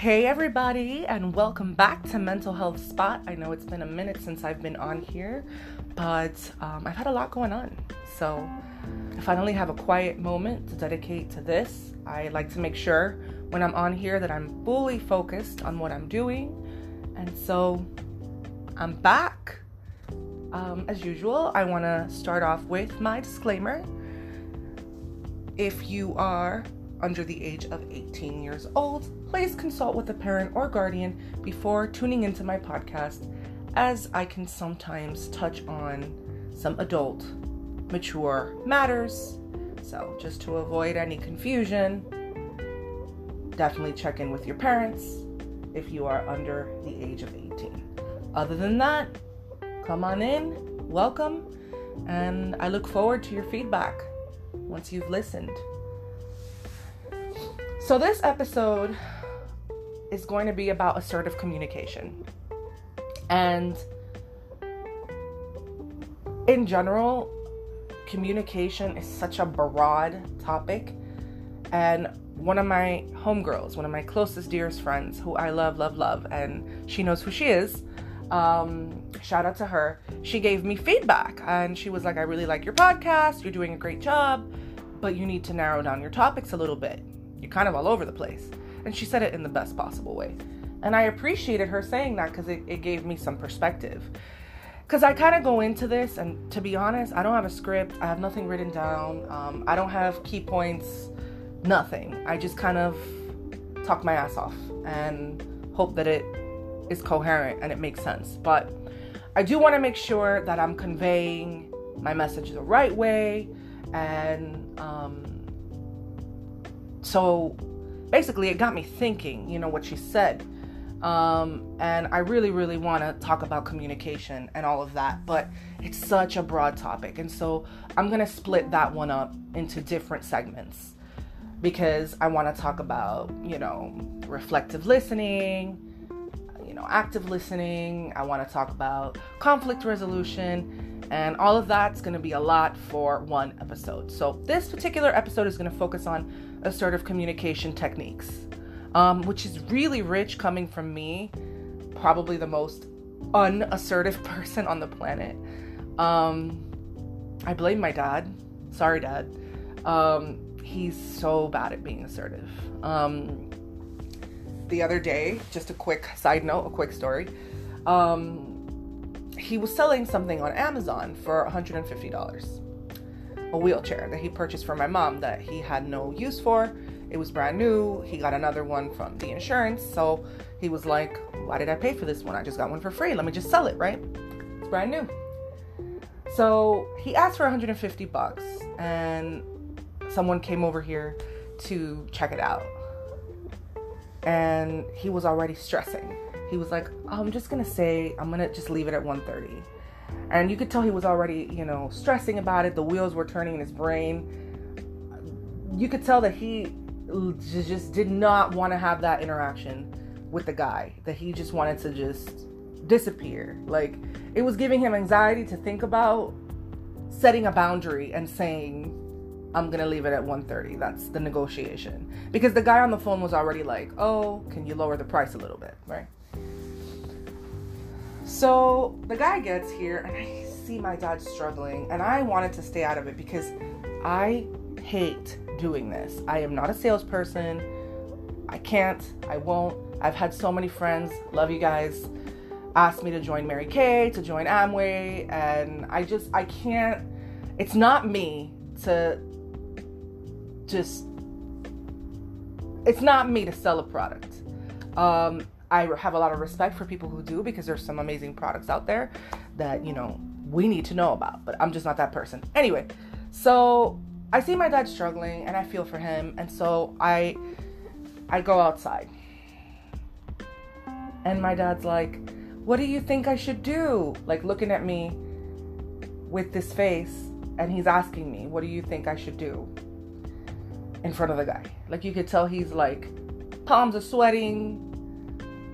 Hey, everybody, and welcome back to Mental Health Spot. I know it's been a minute since I've been on here, but um, I've had a lot going on. So I finally have a quiet moment to dedicate to this. I like to make sure when I'm on here that I'm fully focused on what I'm doing. And so I'm back. Um, as usual, I want to start off with my disclaimer. If you are under the age of 18 years old, please consult with a parent or guardian before tuning into my podcast, as I can sometimes touch on some adult, mature matters. So, just to avoid any confusion, definitely check in with your parents if you are under the age of 18. Other than that, come on in, welcome, and I look forward to your feedback once you've listened. So, this episode is going to be about assertive communication. And in general, communication is such a broad topic. And one of my homegirls, one of my closest, dearest friends, who I love, love, love, and she knows who she is. Um, shout out to her. She gave me feedback and she was like, I really like your podcast. You're doing a great job, but you need to narrow down your topics a little bit you're kind of all over the place. And she said it in the best possible way. And I appreciated her saying that because it, it gave me some perspective. Because I kind of go into this, and to be honest, I don't have a script, I have nothing written down, um, I don't have key points, nothing. I just kind of talk my ass off and hope that it is coherent and it makes sense. But I do want to make sure that I'm conveying my message the right way and um, so basically it got me thinking you know what she said. Um, and i really really want to talk about communication and all of that but it's such a broad topic. And so i'm going to split that one up into different segments because i want to talk about you know reflective listening you know active listening. I want to talk about conflict resolution and all of that's going to be a lot for one episode. So, this particular episode is going to focus on assertive communication techniques, um, which is really rich coming from me, probably the most unassertive person on the planet. Um, I blame my dad. Sorry, dad. Um, he's so bad at being assertive. Um, the other day, just a quick side note, a quick story. Um, he was selling something on Amazon for $150. A wheelchair that he purchased for my mom that he had no use for. It was brand new. He got another one from the insurance. So he was like, Why did I pay for this one? I just got one for free. Let me just sell it, right? It's brand new. So he asked for 150 bucks and someone came over here to check it out. And he was already stressing he was like, oh, I'm just gonna say I'm gonna just leave it at 130. And you could tell he was already, you know, stressing about it. The wheels were turning in his brain. You could tell that he just did not want to have that interaction with the guy. That he just wanted to just disappear. Like it was giving him anxiety to think about setting a boundary and saying I'm gonna leave it at 130. That's the negotiation. Because the guy on the phone was already like, oh, can you lower the price a little bit, right? So the guy gets here and I see my dad struggling, and I wanted to stay out of it because I hate doing this. I am not a salesperson. I can't, I won't. I've had so many friends, love you guys, ask me to join Mary Kay, to join Amway, and I just, I can't, it's not me to just, it's not me to sell a product. Um, I have a lot of respect for people who do because there's some amazing products out there that, you know, we need to know about, but I'm just not that person. Anyway, so I see my dad struggling and I feel for him and so I I go outside. And my dad's like, "What do you think I should do?" Like looking at me with this face and he's asking me, "What do you think I should do?" in front of the guy. Like you could tell he's like palms are sweating,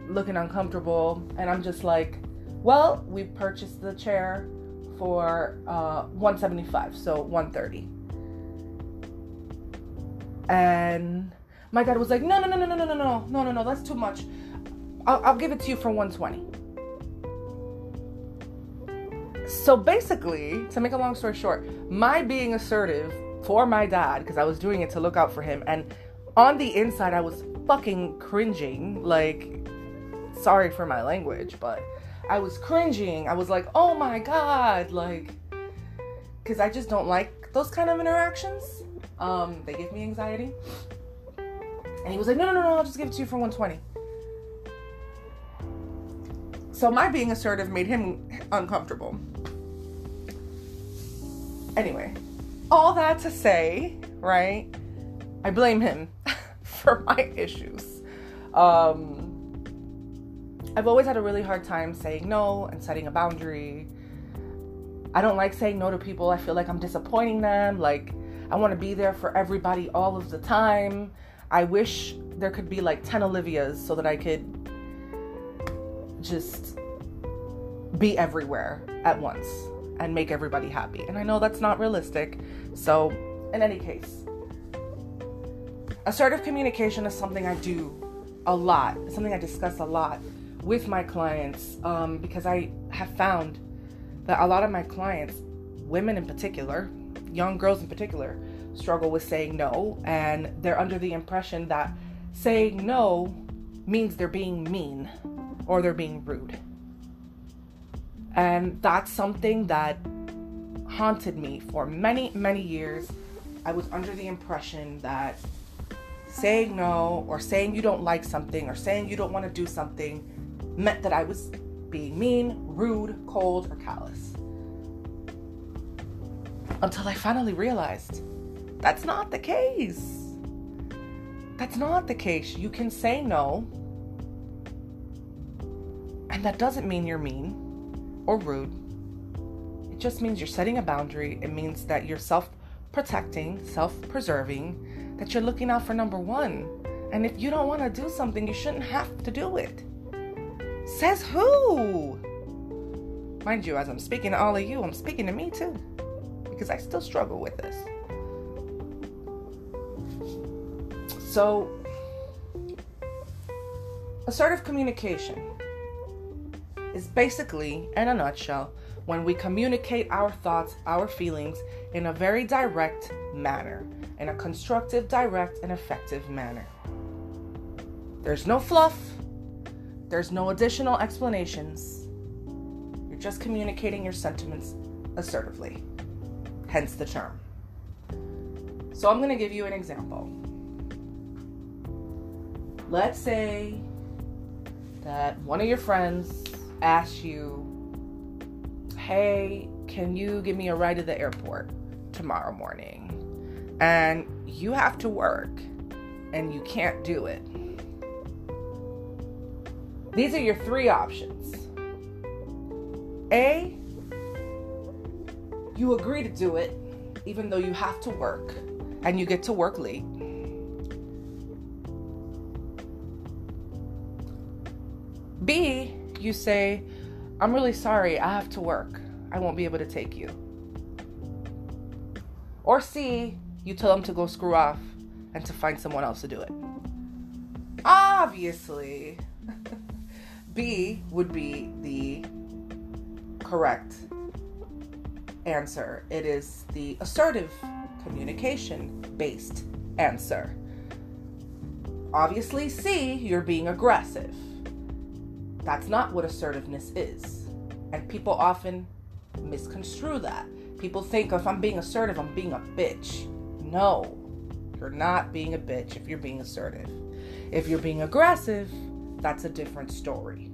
looking uncomfortable. And I'm just like, well, we purchased the chair for uh, 175, so 130. And My dad was like, no, no, no, no, no, no, no, no, no, no, no, that's too much. I'll, I'll give it to you for 120. So basically, to make a long story short, my being assertive for my dad, because I was doing it to look out for him, and on the inside, I was fucking cringing. Like, sorry for my language, but I was cringing. I was like, oh my god, like, because I just don't like those kind of interactions. Um, they give me anxiety. And he was like, no, no, no, no, I'll just give it to you for 120. So my being assertive made him uncomfortable. Anyway, all that to say, right? I blame him for my issues. Um, I've always had a really hard time saying no and setting a boundary. I don't like saying no to people. I feel like I'm disappointing them. Like, I want to be there for everybody all of the time. I wish there could be like 10 Olivias so that I could just be everywhere at once and make everybody happy. And I know that's not realistic. So, in any case, assertive communication is something I do a lot, it's something I discuss a lot with my clients um, because I have found that a lot of my clients, women in particular, young girls in particular, struggle with saying no, and they're under the impression that saying no means they're being mean or they're being rude. And that's something that haunted me for many, many years. I was under the impression that saying no or saying you don't like something or saying you don't want to do something meant that I was being mean, rude, cold, or callous. Until I finally realized that's not the case. That's not the case. You can say no, and that doesn't mean you're mean or rude. It just means you're setting a boundary. It means that you're self protecting, self preserving, that you're looking out for number one. And if you don't want to do something, you shouldn't have to do it. Says who? Mind you, as I'm speaking to all of you, I'm speaking to me too. Because I still struggle with this. So, assertive communication is basically, in a nutshell, when we communicate our thoughts, our feelings in a very direct manner, in a constructive, direct, and effective manner. There's no fluff, there's no additional explanations. You're just communicating your sentiments assertively, hence the term. So, I'm going to give you an example let's say that one of your friends asks you, Hey, can you give me a ride to the airport tomorrow morning? And you have to work and you can't do it. These are your three options. A, you agree to do it even though you have to work and you get to work late. B, you say, I'm really sorry, I have to work. I won't be able to take you. Or C, you tell them to go screw off and to find someone else to do it. Obviously, B would be the correct answer. It is the assertive communication based answer. Obviously, C, you're being aggressive. That's not what assertiveness is. And people often misconstrue that. People think oh, if I'm being assertive, I'm being a bitch. No, you're not being a bitch if you're being assertive. If you're being aggressive, that's a different story.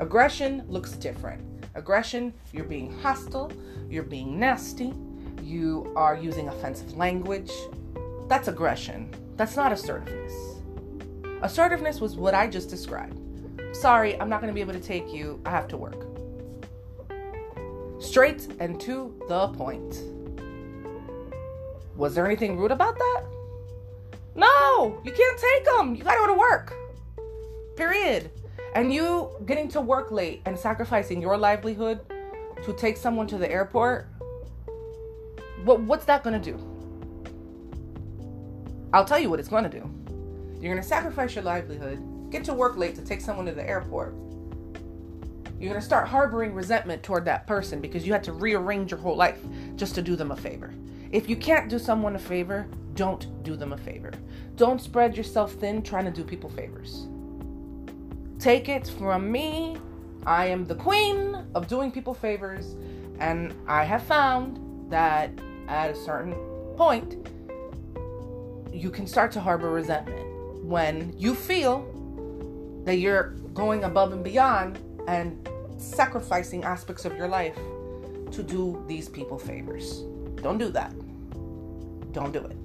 Aggression looks different. Aggression, you're being hostile, you're being nasty, you are using offensive language. That's aggression. That's not assertiveness. Assertiveness was what I just described. Sorry, I'm not going to be able to take you. I have to work. Straight and to the point. Was there anything rude about that? No, you can't take them. You got to go to work. Period. And you getting to work late and sacrificing your livelihood to take someone to the airport, what, what's that to do? I'll tell you what it's to do. You're to sacrifice your livelihood, get to work late to take someone to the airport. You're to start harboring resentment toward that person because you had to rearrange your whole life just to do them a favor. If you can't do someone a favor, don't do them a favor. Don't spread yourself thin trying to do people favors. Take it from me. I am the queen of doing people favors, and I have found that at a certain point, you can start to harbor resentment when you feel that you're going above and beyond and sacrificing aspects of your life to do these people favors. Don't do that. Don't do it.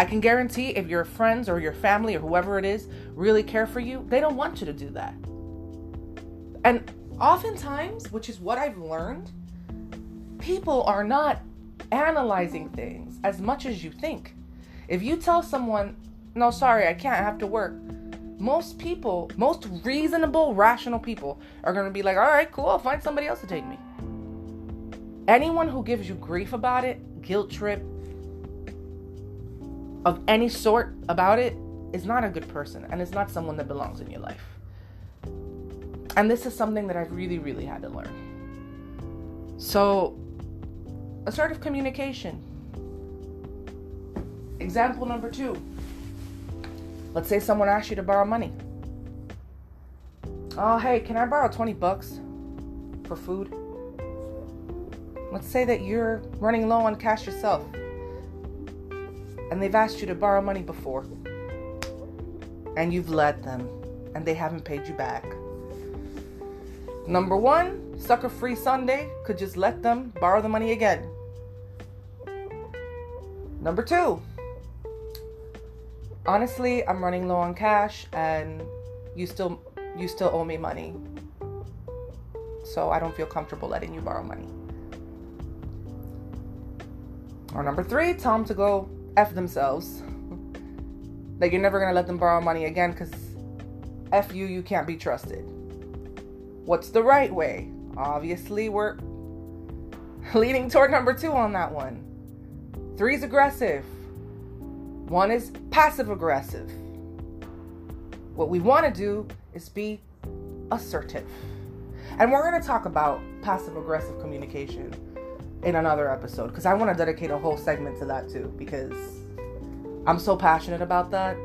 I can guarantee if your friends or your family or whoever it is really care for you, they don't want you to do that. And oftentimes, which is what I've learned, people are not analyzing things as much as you think. If you tell someone, no, sorry, I can't, I have to work, most people, most reasonable, rational people are going to be like, all right, cool, I'll find somebody else to take me. Anyone who gives you grief about it, guilt trip, of any sort about it is not a good person and is not someone that belongs in your life. And this is something that I've really, really had to learn. So, assertive communication. Example number two. Let's say someone asks you to borrow money. Oh, hey, can I borrow 20 bucks for food? Let's say that you're running low on cash yourself and they've asked you to borrow money before and you've led them and they haven't paid you back. Number one, sucker free Sunday could just let them borrow the money again. Number two, honestly, I'm running low on cash and you still you still owe me money. So I don't feel comfortable letting you borrow money. Or number three, tell them to go F themselves. That you're never to let them borrow money again because F you, you can't be trusted. What's the right way? Obviously, we're leaning toward number two on that one. Three's aggressive, one is passive aggressive. What we want to do is be assertive. And we're to talk about passive aggressive communication in another episode because I want to dedicate a whole segment to that too because I'm so passionate about that.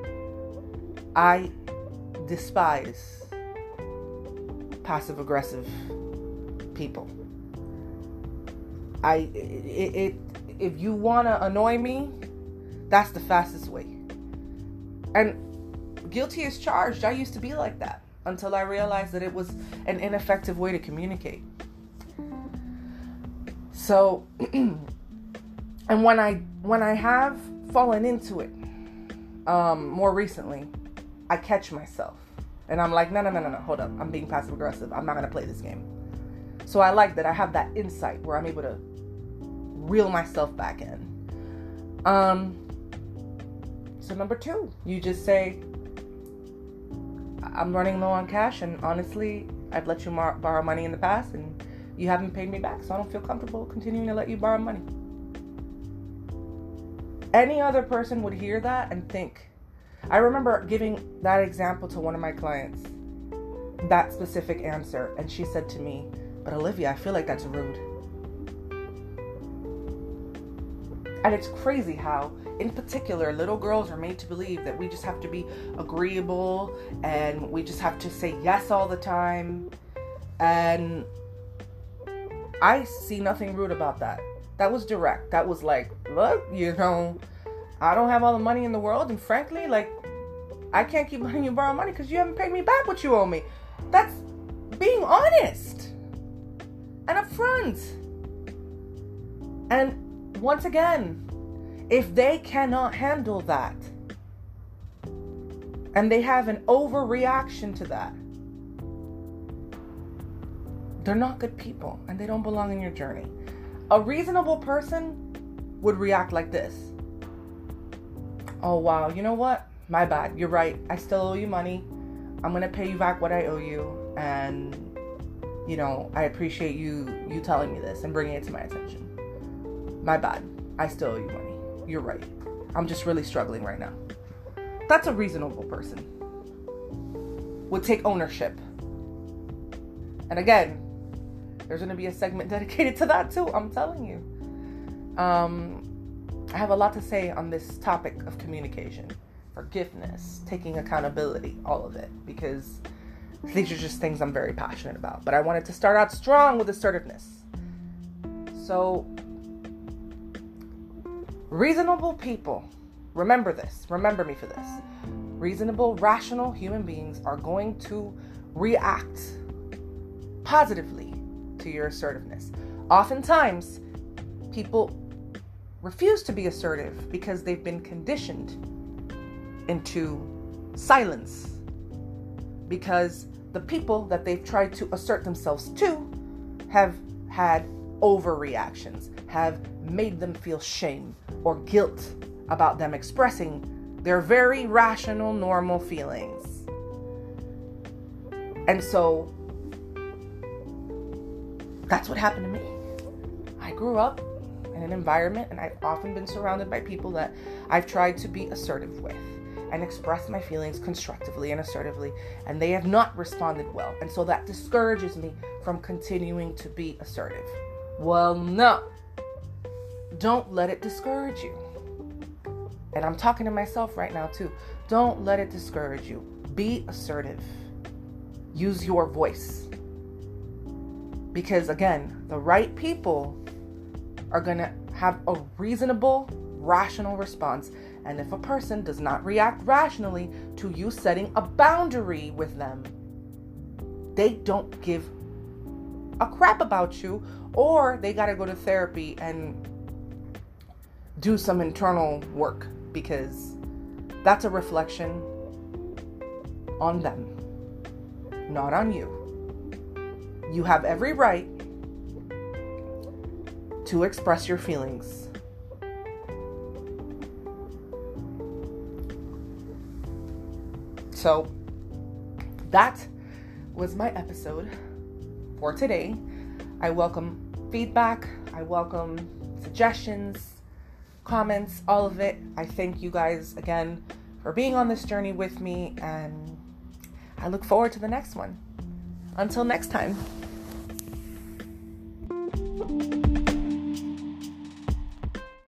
I despise passive aggressive people. I it, it if you want to annoy me, that's the fastest way. And guilty as charged. I used to be like that until I realized that it was an ineffective way to communicate. So, and when I when I have fallen into it um, more recently, I catch myself, and I'm like, no, no, no, no, no, hold up, I'm being passive aggressive. I'm not gonna play this game. So I like that I have that insight where I'm able to reel myself back in. Um. So number two, you just say, I'm running low on cash, and honestly, I've let you mar- borrow money in the past, and you haven't paid me back, so I don't feel comfortable continuing to let you borrow money. Any other person would hear that and think. I remember giving that example to one of my clients, that specific answer, and she said to me, But Olivia, I feel like that's rude. And it's crazy how, in particular, little girls are made to believe that we just have to be agreeable and we just have to say yes all the time. And I see nothing rude about that. That was direct. That was like, look, you know, I don't have all the money in the world, and frankly, like, I can't keep letting you borrow money because you haven't paid me back what you owe me. That's being honest and upfront. And once again, if they cannot handle that and they have an overreaction to that, they're not good people and they don't belong in your journey. A reasonable person would react like this Oh, wow, you know what? My bad. You're right. I still owe you money. I'm going to pay you back what I owe you. And, you know, I appreciate you you telling me this and bringing it to my attention. My bad. I still owe you money. You're right. I'm just really struggling right now. That's a reasonable person. Would take ownership. And again, there's going to be a segment dedicated to that too, I'm telling you. Um, I have a lot to say on this topic of communication, forgiveness, taking accountability, all of it, because these are just things I'm very passionate about. But I wanted to start out strong with assertiveness. So, reasonable people, remember this, remember me for this. Reasonable, rational human beings are going to react positively to your assertiveness. Oftentimes, people refuse to be assertive because they've been conditioned into silence. Because the people that they've tried to assert themselves to have had overreactions, have made them feel shame or guilt about them expressing their very rational, normal feelings. And so that's what happened to me. I grew up in an environment and I've often been surrounded by people that I've tried to be assertive with and express my feelings constructively and assertively, and they have not responded well. And so that discourages me from continuing to be assertive. Well, no. Don't let it discourage you. And I'm talking to myself right now, too. Don't let it discourage you. Be assertive. Use your voice. Because again, the right people are going to have a reasonable, rational response. And if a person does not react rationally to you setting a boundary with them, they don't give a crap about you, or they got to go to therapy and do some internal work because that's a reflection on them, not on you. You have every right to express your feelings. So that was my episode for today. I welcome feedback, I welcome suggestions, comments, all of it. I thank you guys again for being on this journey with me, and I look forward to the next one. Until next time.